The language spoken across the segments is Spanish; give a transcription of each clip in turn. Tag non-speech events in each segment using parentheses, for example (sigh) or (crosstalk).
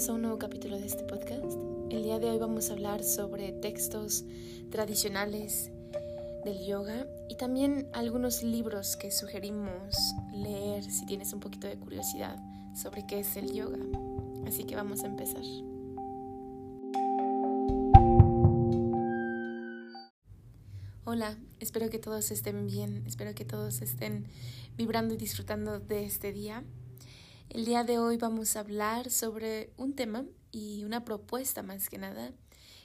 bienvenidos a un nuevo capítulo de este podcast. El día de hoy vamos a hablar sobre textos tradicionales del yoga y también algunos libros que sugerimos leer si tienes un poquito de curiosidad sobre qué es el yoga. Así que vamos a empezar. Hola, espero que todos estén bien, espero que todos estén vibrando y disfrutando de este día. El día de hoy vamos a hablar sobre un tema y una propuesta más que nada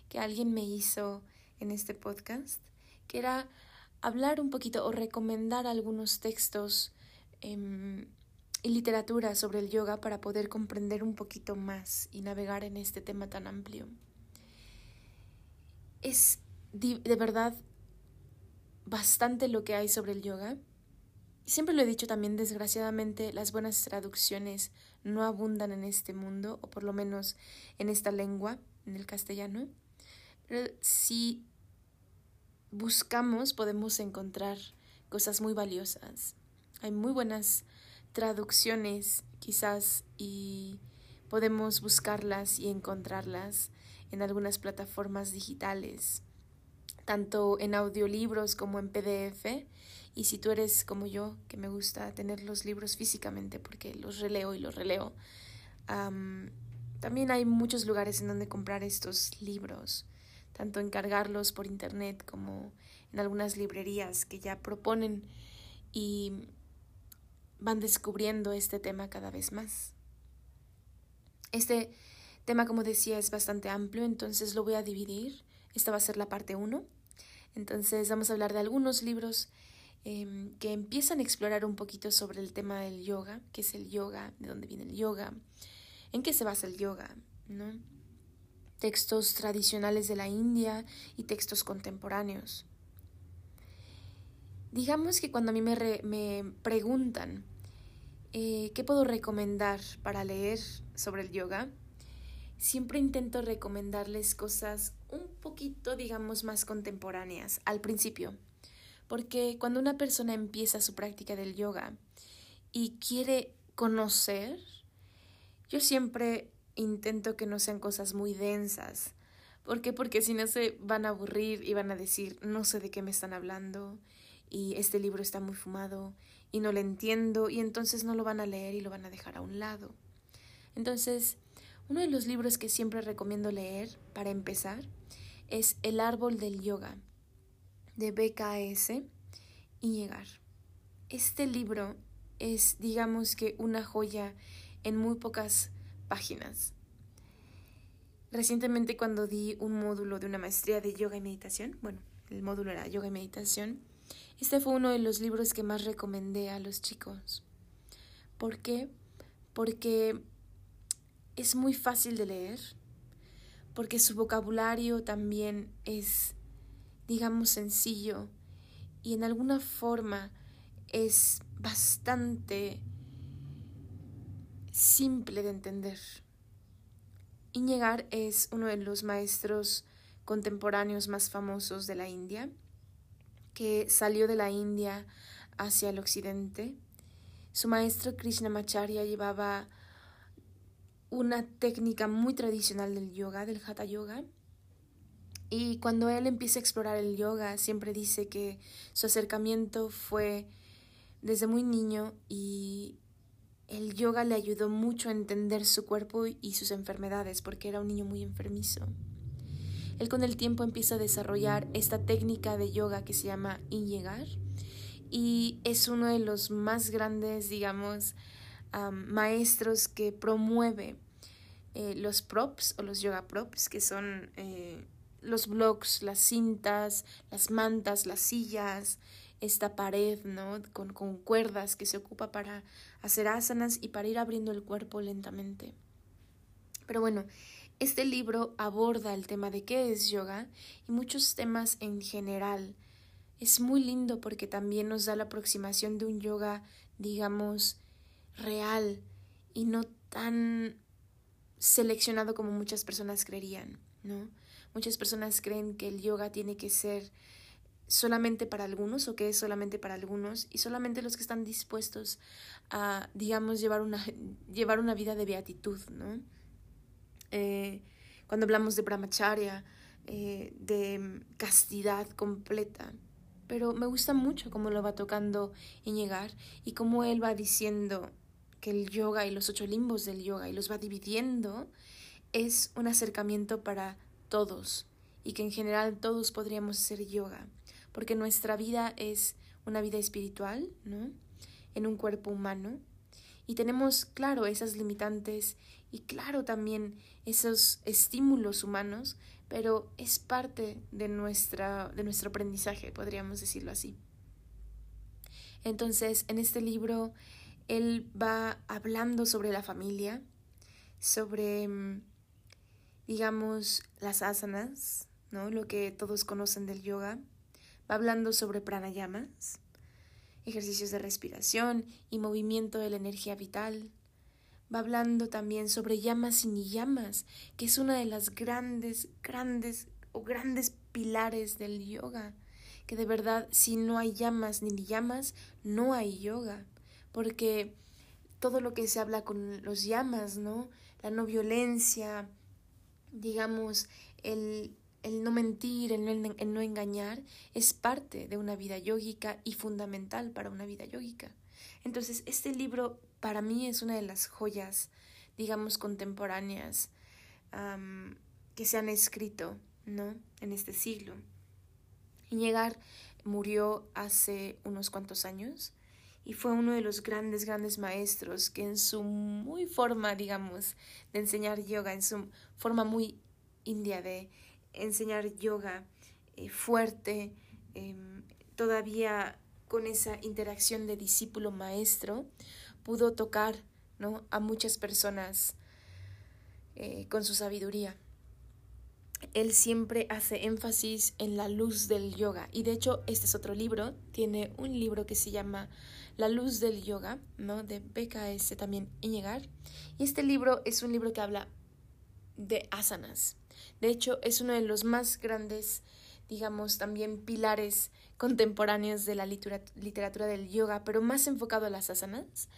que alguien me hizo en este podcast, que era hablar un poquito o recomendar algunos textos em, y literatura sobre el yoga para poder comprender un poquito más y navegar en este tema tan amplio. Es de verdad bastante lo que hay sobre el yoga Siempre lo he dicho también, desgraciadamente, las buenas traducciones no abundan en este mundo, o por lo menos en esta lengua, en el castellano. Pero si buscamos, podemos encontrar cosas muy valiosas. Hay muy buenas traducciones, quizás, y podemos buscarlas y encontrarlas en algunas plataformas digitales, tanto en audiolibros como en PDF y si tú eres como yo, que me gusta tener los libros físicamente porque los releo y los releo, también hay muchos lugares en donde comprar estos libros, tanto encargarlos por internet como en algunas librerías que ya proponen y van descubriendo este tema cada vez más. Este tema, como decía, es bastante amplio, entonces lo voy a dividir. Esta va a ser la parte 1. Entonces vamos a hablar de algunos libros Em, que empiezan a explorar un poquito sobre el tema del yoga, qué es el yoga, de dónde viene el yoga, en qué se basa el yoga, ¿no? Textos tradicionales de la India y textos contemporáneos. Digamos que cuando a mí me, me preguntan eh, qué puedo recomendar para leer sobre el yoga, siempre intento recomendarles cosas un poquito, digamos, más contemporáneas al principio porque cuando una persona empieza su práctica del yoga y quiere conocer, yo siempre intento que no sean cosas muy densas. ¿Por qué? Porque si no se van a aburrir y van a decir, no sé de qué me están hablando y este libro está muy fumado y no lo entiendo y entonces no lo van a leer y lo van a dejar a un lado. Entonces, uno de los libros que siempre recomiendo leer para empezar es El árbol del yoga de BKS y llegar. Este libro es, digamos que, una joya en muy pocas páginas. Recientemente cuando di un módulo de una maestría de yoga y meditación, bueno, el módulo era yoga y meditación, este fue uno de los libros que más recomendé a los chicos. ¿Por qué? Porque es muy fácil de leer, porque su vocabulario también es digamos, sencillo y en alguna forma es bastante simple de entender. Iñegar es uno de los maestros contemporáneos más famosos de la India, que salió de la India hacia el occidente. Su maestro Krishnamacharya llevaba una técnica muy tradicional del yoga, del hatha yoga, y cuando él empieza a explorar el yoga, siempre dice que su acercamiento fue desde muy niño y el yoga le ayudó mucho a entender su cuerpo y sus enfermedades porque era un niño muy enfermizo. Él con el tiempo empieza a desarrollar esta técnica de yoga que se llama Inyegar y es uno de los más grandes, digamos, maestros que promueve eh, los props o los yoga props, que son eh, los blogs, las cintas, las mantas, las sillas, esta pared, ¿no? Con, con cuerdas que se ocupa para hacer asanas y para ir abriendo el cuerpo lentamente. Pero bueno, este libro aborda el tema de qué es yoga y muchos temas en general. Es muy lindo porque también nos da la aproximación de un yoga, digamos, real y no tan seleccionado como muchas personas creerían, ¿no? Muchas personas creen que el yoga tiene que ser solamente para algunos o que es solamente para algunos y solamente los que están dispuestos a, digamos, llevar una, (laughs) llevar una vida de beatitud, ¿no? eh, cuando hablamos de brahmacharya, eh, de castidad completa. Pero me gusta mucho cómo lo va tocando llegar y cómo él va diciendo que el yoga y los ocho limbos del yoga y los va dividiendo es un acercamiento para todos y que en general todos podríamos hacer yoga, porque nuestra vida es una vida espiritual, ¿no? En un cuerpo humano y tenemos, claro, esas limitantes y claro también esos estímulos humanos, pero es parte de, nuestra, de nuestro aprendizaje, podríamos decirlo así. Entonces, en este libro, él va hablando sobre la familia, sobre, mm, digamos, las asanas, ¿no? Lo que todos conocen del yoga. Va hablando sobre pranayamas, ejercicios de respiración y movimiento de la energía vital. Va hablando también sobre llamas y ni que es una de las grandes, grandes o grandes pilares del yoga. Que de verdad, si no hay llamas ni llamas, no hay yoga. Porque todo lo que se habla con los llamas, ¿no? La no violencia, digamos, el el no mentir, el no, engañar, es parte de una vida yógica y fundamental para una vida yógica. Entonces, este libro para mí es una de las joyas, digamos, contemporáneas que se han escrito, ¿no? En este siglo. Iñegar murió hace unos cuantos años y fue uno de los grandes, grandes maestros que en su muy forma, digamos, de enseñar yoga, en su forma muy india de enseñar yoga eh, fuerte, em, todavía con esa interacción de discípulo-maestro, pudo tocar ¿no? a muchas personas eh, con su sabiduría. Él siempre hace énfasis en la luz del yoga y de hecho este es otro libro, tiene un libro que se llama La luz del yoga, ¿no? de BKS también Iñegar y este libro es un libro que habla de asanas, de hecho, es uno de los más grandes, digamos, también pilares contemporáneos de la literatura del yoga, pero más enfocado a las asanas.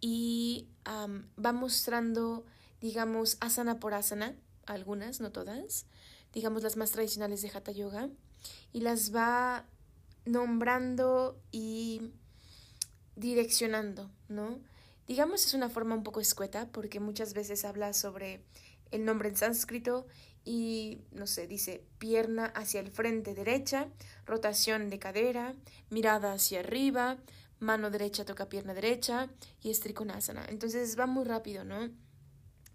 Y va mostrando, digamos, asana por asana, algunas, no todas, digamos las más tradicionales de Hatha Yoga, y las va nombrando y direccionando, ¿no? Digamos es una forma un poco escueta porque muchas veces habla sobre el nombre en sánscrito y, no sé, dice pierna hacia el frente derecha, rotación de cadera, mirada hacia arriba, mano derecha toca pierna derecha y es trikonasana. Entonces va muy rápido, ¿no?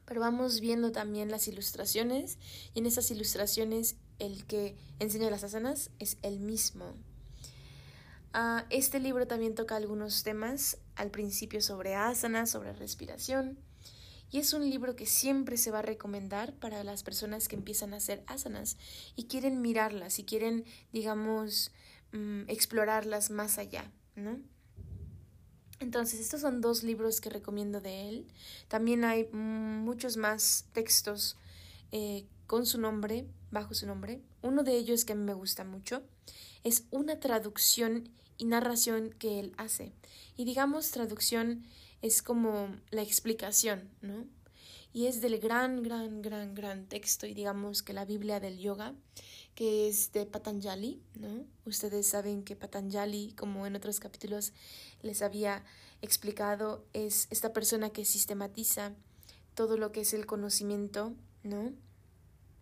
Pero vamos viendo también las ilustraciones y en esas ilustraciones el que enseña las asanas es el mismo. Ah, este libro también toca algunos temas al principio sobre asanas, sobre respiración y es un libro que siempre se va a recomendar para las personas que empiezan a hacer asanas y quieren mirarlas y quieren, digamos, mm, explorarlas más allá, ¿no? Entonces, estos son dos libros que recomiendo de él. También hay muchos más textos eh, con su nombre, bajo su nombre. Uno de ellos que a mí me gusta mucho es una traducción y narración que él hace. Y digamos traducción es como la explicación, ¿no? Y es del gran, gran, gran, gran texto, y digamos que la Biblia del yoga, que es de Patanjali, ¿no? Ustedes saben que Patanjali, como en otros capítulos les había explicado, es esta persona que sistematiza todo lo que es el conocimiento, ¿no?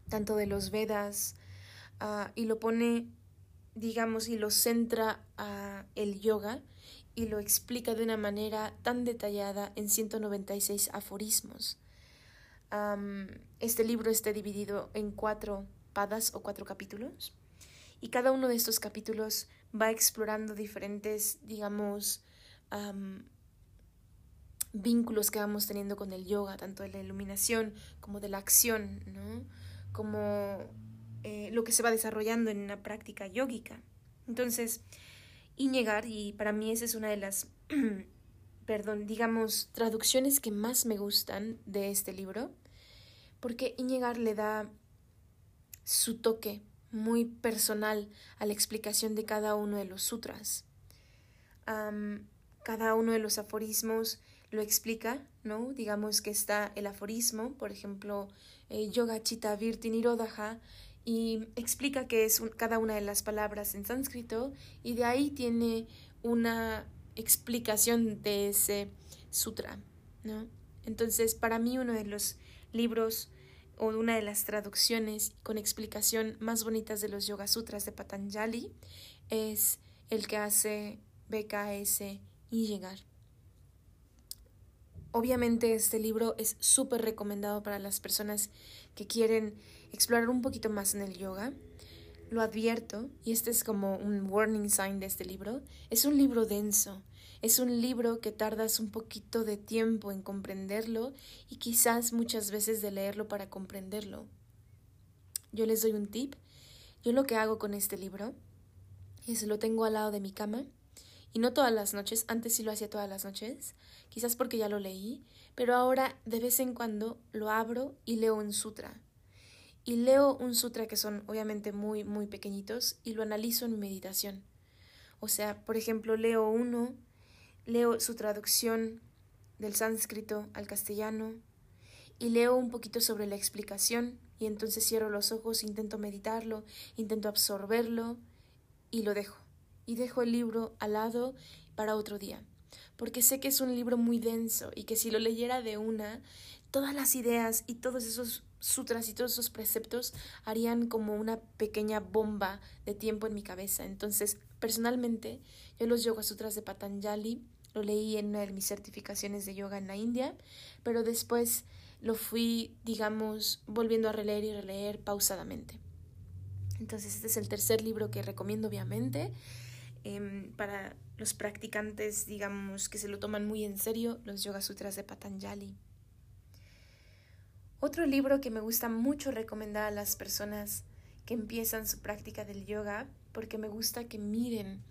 Tanto de los Vedas, ah, y lo pone, digamos, y lo centra a el yoga y lo explica de una manera tan detallada en 196 aforismos. este libro está dividido en cuatro padas o cuatro capítulos y cada uno de estos capítulos va explorando diferentes, digamos, vínculos que vamos teniendo con el yoga, tanto de la iluminación como de la acción, ¿no? como eh, lo que se va desarrollando en una práctica yógica. Entonces, Iñegar, y para mí esa es una de las, (clears throat) perdón, digamos, traducciones que más me gustan de este libro, porque Iñegar le da su toque muy personal a la explicación de cada uno de los sutras. cada uno de los aforismos lo explica, ¿no? Digamos que está el aforismo, por ejemplo, eh, Yoga Chitta Virti Nirodha, y explica qué es cada una de las palabras en sánscrito, y de ahí tiene una explicación de ese sutra, ¿no? Entonces, para mí uno de los libros o una de las traducciones con explicación más bonitas de los Yoga Sutras de Patanjali es el que hace BKS y llegar. Obviamente este libro es súper recomendado para las personas que quieren explorar un poquito más en el yoga. Lo advierto, y este es como un warning sign de este libro, es un libro denso, es un libro que tardas un poquito de tiempo en comprenderlo y quizás muchas veces de leerlo para comprenderlo. Yo les doy un tip. Yo lo que hago con este libro es lo tengo al lado de mi cama y no todas las noches, antes sí lo hacía todas las noches, quizás porque ya lo leí, pero ahora de vez en cuando lo abro y leo un sutra. Y leo un sutra que son obviamente muy, muy pequeñitos y lo analizo en meditación. O sea, por ejemplo, leo uno, leo su traducción del sánscrito al castellano y leo un poquito sobre la explicación y entonces cierro los ojos, intento meditarlo, intento absorberlo y lo dejo y dejo el libro al lado para otro día, porque sé que es un libro muy denso y que si lo leyera de una, todas las ideas y todos esos sutras y esos preceptos harían como una pequeña bomba de tiempo en mi cabeza. Entonces, personalmente, yo los Yoga Sutras de Patanjali lo leí en una de mis certificaciones de yoga en la India, pero después lo fui, digamos, volviendo a releer y releer pausadamente. Entonces, este es el tercer libro que recomiendo, obviamente. Em, para los practicantes, digamos, que se lo toman muy en serio, los Yoga Sutras de Patanjali. Otro libro que me gusta mucho recomendar a las personas que empiezan su práctica del yoga, porque me gusta que miren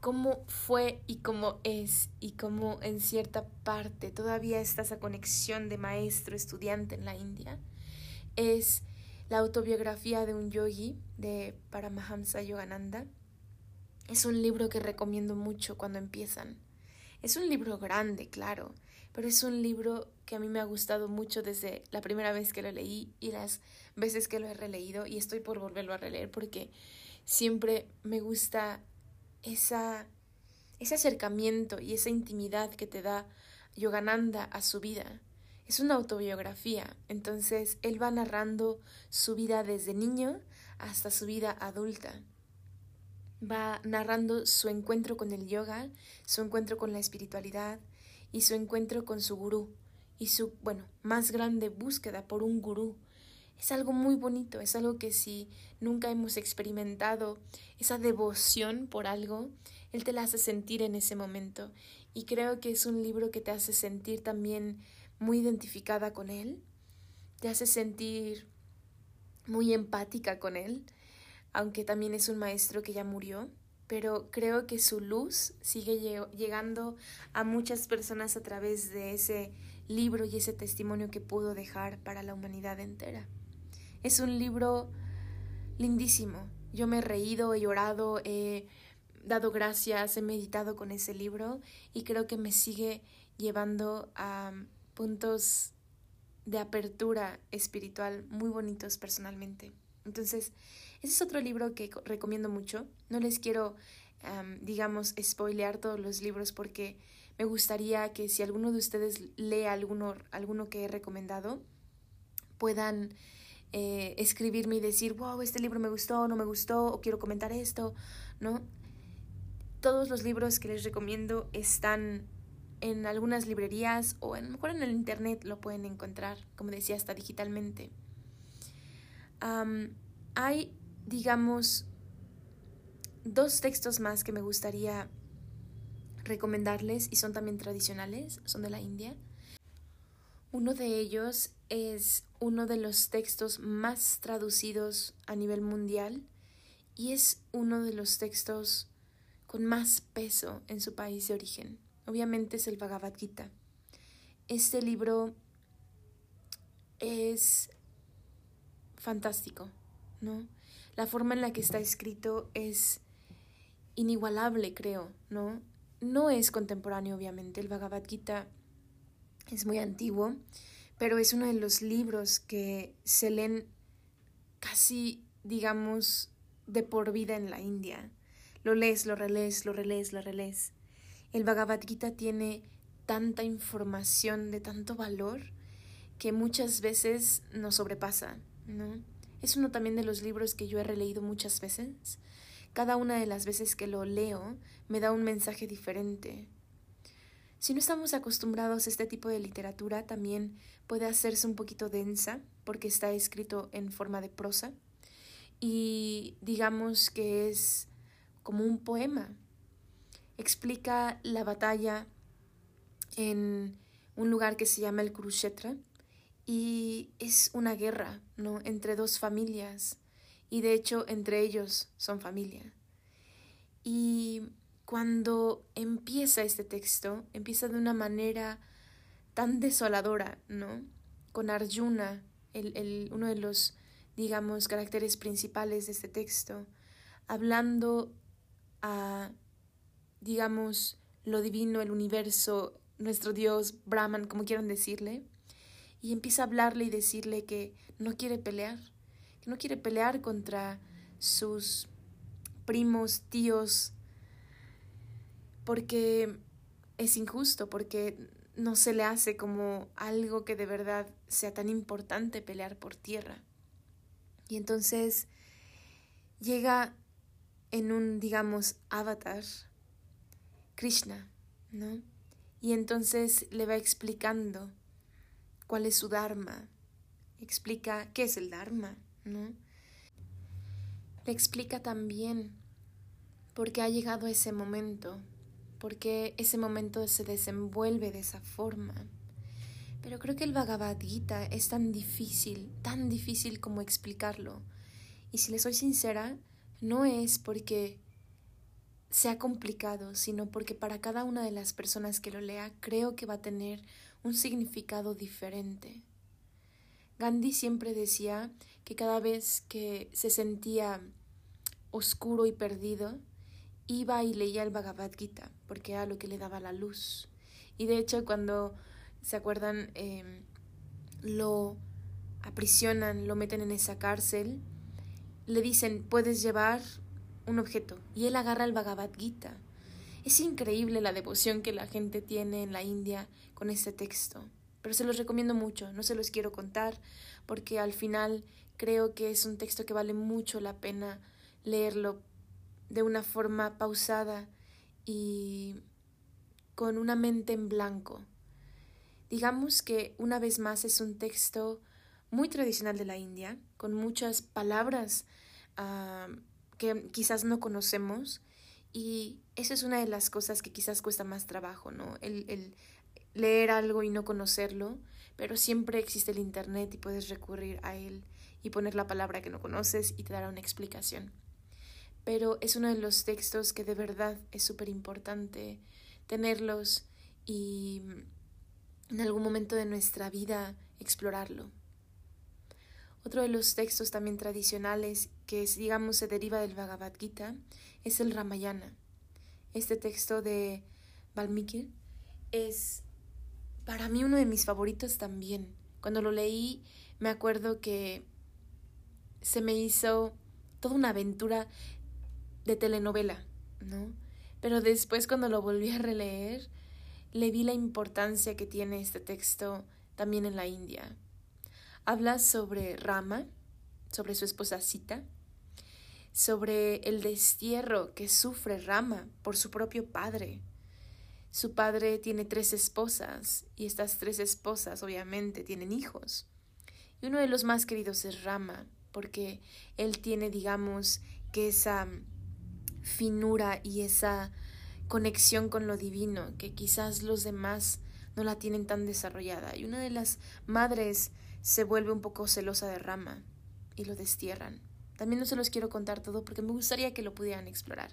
cómo fue y cómo es y cómo en cierta parte todavía está esa conexión de maestro-estudiante en la India, es la autobiografía de un yogi de Paramahamsa Yogananda es un libro que recomiendo mucho cuando empiezan. Es un libro grande, claro, pero es un libro que a mí me ha gustado mucho desde la primera vez que lo leí y las veces que lo he releído y estoy por volverlo a releer porque siempre me gusta esa ese acercamiento y esa intimidad que te da Yogananda a su vida. Es una autobiografía, entonces él va narrando su vida desde niño hasta su vida adulta va narrando su encuentro con el yoga, su encuentro con la espiritualidad y su encuentro con su gurú y su, bueno, más grande búsqueda por un gurú. Es algo muy bonito, es algo que si nunca hemos experimentado esa devoción por algo, él te la hace sentir en ese momento. Y creo que es un libro que te hace sentir también muy identificada con él, te hace sentir muy empática con él aunque también es un maestro que ya murió, pero creo que su luz sigue llegando a muchas personas a través de ese libro y ese testimonio que pudo dejar para la humanidad entera. Es un libro lindísimo. Yo me he reído, he llorado, he dado gracias, he meditado con ese libro y creo que me sigue llevando a puntos de apertura espiritual muy bonitos personalmente. Entonces, ese es otro libro que recomiendo mucho. No les quiero, digamos, spoilear todos los libros porque me gustaría que si alguno de ustedes lee alguno, alguno que he recomendado, puedan eh, escribirme y decir, wow, este libro me gustó, no me gustó, o quiero comentar esto, ¿no? Todos los libros que les recomiendo están en algunas librerías o a lo mejor en el internet lo pueden encontrar, como decía, hasta digitalmente. hay digamos, dos textos más que me gustaría recomendarles y son también tradicionales, son de la India. Uno de ellos es uno de los textos más traducidos a nivel mundial y es uno de los textos con más peso en su país de origen. Obviamente es el Bhagavad Gita. Este libro es fantástico, ¿no? La forma en la que está escrito es inigualable, creo, ¿no? No es contemporáneo, obviamente. El Bhagavad Gita es muy antiguo, pero es uno de los libros que se leen casi, digamos, de por vida en la India. Lo lees, lo relees, lo relees, lo relees. El Bhagavad Gita tiene tanta información de tanto valor que muchas veces nos sobrepasa, ¿no? Es uno también de los libros que yo he releído muchas veces. Cada una de las veces que lo leo me da un mensaje diferente. Si no estamos acostumbrados a este tipo de literatura, también puede hacerse un poquito densa porque está escrito en forma de prosa y digamos que es como un poema. Explica la batalla en un lugar que se llama el Kurukshetra y es una guerra, ¿no? Entre dos familias y de hecho entre ellos son familia. Y cuando empieza este texto, empieza de una manera tan desoladora, ¿no? Con Arjuna, el, el, uno de los, digamos, caracteres principales de este texto, hablando a, digamos, lo divino, el universo, nuestro Dios, Brahman, como quieran decirle, y empieza a hablarle y decirle que no quiere pelear, que no quiere pelear contra sus primos, tíos, porque es injusto, porque no se le hace como algo que de verdad sea tan importante pelear por tierra. Y entonces llega en un, digamos, avatar, Krishna, ¿no? Y entonces le va explicando cuál es su Dharma, explica qué es el Dharma, ¿no? Le explica también por qué ha llegado ese momento, por qué ese momento se desenvuelve de esa forma. Pero creo que el Bhagavad Gita es tan difícil, tan difícil como explicarlo. Y si le soy sincera, no es porque sea complicado, sino porque para cada una de las personas que lo lea creo que va a tener un significado diferente. Gandhi siempre decía que cada vez que se sentía oscuro y perdido, iba y leía el Bhagavad Gita, porque era lo que le daba la luz. Y de hecho, cuando se acuerdan, em, lo aprisionan, lo meten en esa cárcel, le dicen, puedes llevar un objeto. Y él agarra el Bhagavad Gita es increíble la devoción que la gente tiene en la India con este texto, pero se los recomiendo mucho, no se los quiero contar porque al final creo que es un texto que vale mucho la pena leerlo de una forma pausada y con una mente en blanco. Digamos que una vez más es un texto muy tradicional de la India, con muchas palabras ah, que quizás no conocemos, y esa es una de las cosas que quizás cuesta más trabajo, ¿no? El, el leer algo y no conocerlo, pero siempre existe el Internet y puedes recurrir a él y poner la palabra que no conoces y te dará una explicación. Pero es uno de los textos que de verdad es súper importante tenerlos y en algún momento de nuestra vida explorarlo. Otro de los textos también tradicionales que, digamos, se deriva del Bhagavad Gita es el Ramayana. Este texto de Valmiki es para mí uno de mis favoritos también. Cuando lo leí me acuerdo que se me hizo toda una aventura de telenovela, ¿no? Pero después cuando lo volví a releer, le vi la importancia que tiene este texto también en la India. Habla sobre Rama, sobre su esposa Sita, sobre el destierro que sufre Rama por su propio padre. Su padre tiene tres esposas y estas tres esposas obviamente tienen hijos. Y uno de los más queridos es Rama, porque él tiene, digamos, que esa finura y esa conexión con lo divino que quizás los demás no la tienen tan desarrollada. Y una de las madres se vuelve un poco celosa de Rama y lo destierran. También no se los quiero contar todo porque me gustaría que lo pudieran explorar.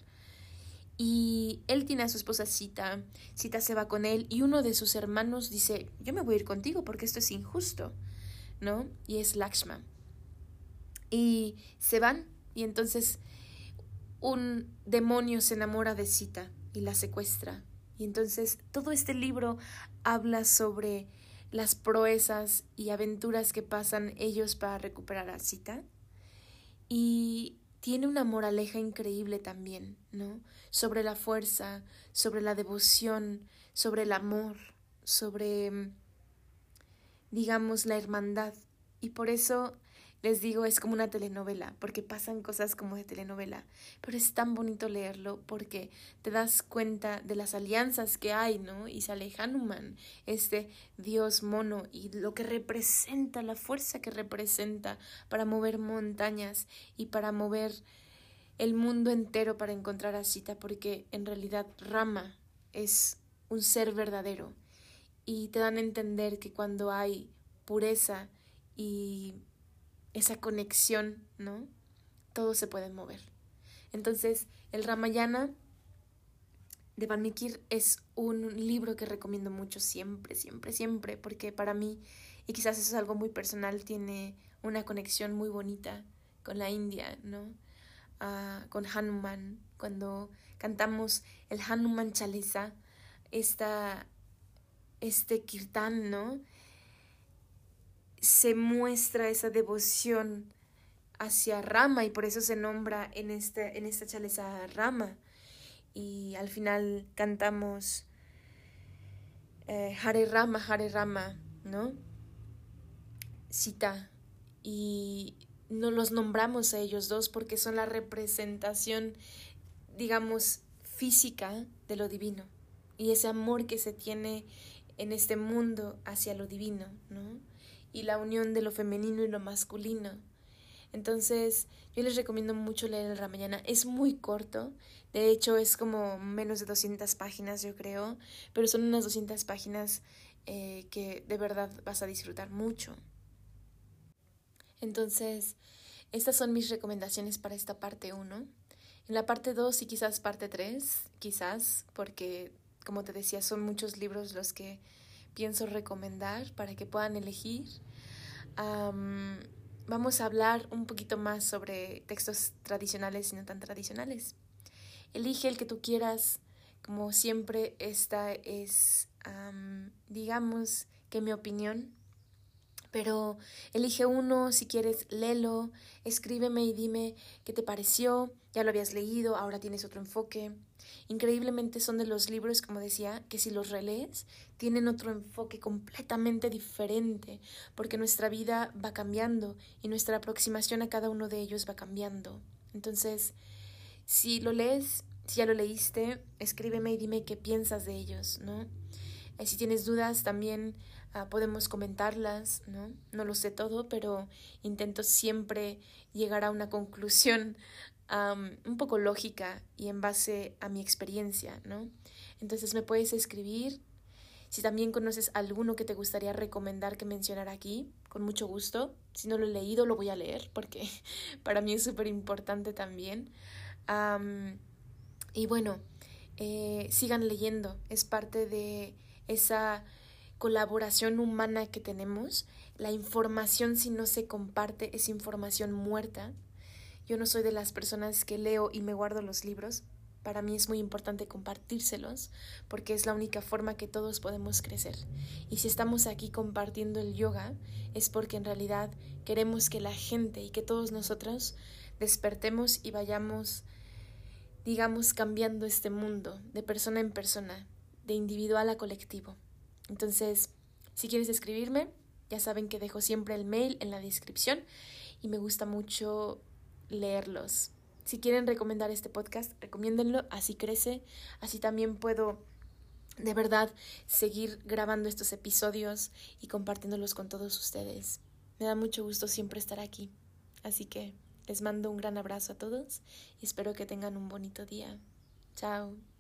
Y él tiene a su esposa Sita, Sita se va con él y uno de sus hermanos dice, yo me voy a ir contigo porque esto es injusto, ¿no? Y es Lakshma. Y se van y entonces un demonio se enamora de Sita y la secuestra. Y entonces todo este libro habla sobre las proezas y aventuras que pasan ellos para recuperar a Sita. Y tiene una moraleja increíble también, ¿no? Sobre la fuerza, sobre la devoción, sobre el amor, sobre, digamos, la hermandad. Y por eso les digo, es como una telenovela, porque pasan cosas como de telenovela, pero es tan bonito leerlo porque te das cuenta de las alianzas que hay, ¿no? Y sale Hanuman, este dios mono, y lo que representa, la fuerza que representa para mover montañas y para mover el mundo entero para encontrar a Sita, porque en realidad Rama es un ser verdadero y te dan a entender que cuando hay pureza y esa conexión, ¿no? Todo se puede mover. Entonces, el Ramayana de Valmiki es un libro que recomiendo mucho siempre, siempre, siempre, porque para mí, y quizás eso es algo muy personal, tiene una conexión muy bonita con la India, ¿no? Ah, con Hanuman, cuando cantamos el Hanuman Chalisa, esta, este kirtan, ¿no? Se muestra esa devoción hacia Rama y por eso se nombra en, este, en esta chaleza Rama. Y al final cantamos eh, Hare Rama, Hare Rama, ¿no? Sita. Y no los nombramos a ellos dos porque son la representación, digamos, física de lo divino. Y ese amor que se tiene en este mundo hacia lo divino, ¿no? Y la unión de lo femenino y lo masculino. Entonces, yo les recomiendo mucho leer el Ramayana. Es muy corto, de hecho es como menos de 200 páginas, yo creo, pero son unas 200 páginas eh, que de verdad vas a disfrutar mucho. Entonces, estas son mis recomendaciones para esta parte 1. En la parte 2 y quizás parte 3, quizás, porque como te decía, son muchos libros los que pienso recomendar para que puedan elegir. Vamos a hablar un poquito más sobre textos tradicionales y no tan tradicionales. Elige el que tú quieras. Como siempre, esta es, digamos que mi opinión pero elige uno, si quieres, léelo, escríbeme y dime qué te pareció, ya lo habías leído, ahora tienes otro enfoque. Increíblemente son de los libros, como decía, que si los relees, tienen otro enfoque completamente diferente, porque nuestra vida va cambiando y nuestra aproximación a cada uno de ellos va cambiando. Entonces, si lo lees, si ya lo leíste, escríbeme y dime qué piensas de ellos, ¿no? Eh, si tienes dudas, también Ah, podemos comentarlas, ¿no? No lo sé todo, pero intento siempre llegar a una conclusión un poco lógica y en base a mi experiencia, ¿no? Entonces me puedes escribir. Si también conoces alguno que te gustaría recomendar que mencionara aquí, con mucho gusto. Si no lo he leído, lo voy a leer porque (laughs) para mí es súper importante también. y bueno, eh, sigan leyendo. Es parte de esa colaboración humana que tenemos, la información si no se comparte es información muerta. Yo no soy de las personas que leo y me guardo los libros. Para mí es muy importante compartírselos porque es la única forma que todos podemos crecer. Y si estamos aquí compartiendo el yoga es porque en realidad queremos que la gente y que todos nosotros despertemos y vayamos, digamos, cambiando este mundo de persona en persona, de individual a colectivo. Entonces, si quieres escribirme, ya saben que dejo siempre el mail en la descripción y me gusta mucho leerlos. Si quieren recomendar este podcast, recomiéndenlo, así crece, así también puedo de verdad seguir grabando estos episodios y compartiéndolos con todos ustedes. Me da mucho gusto siempre estar aquí. Así que les mando un gran abrazo a todos y espero que tengan un bonito día. Chao.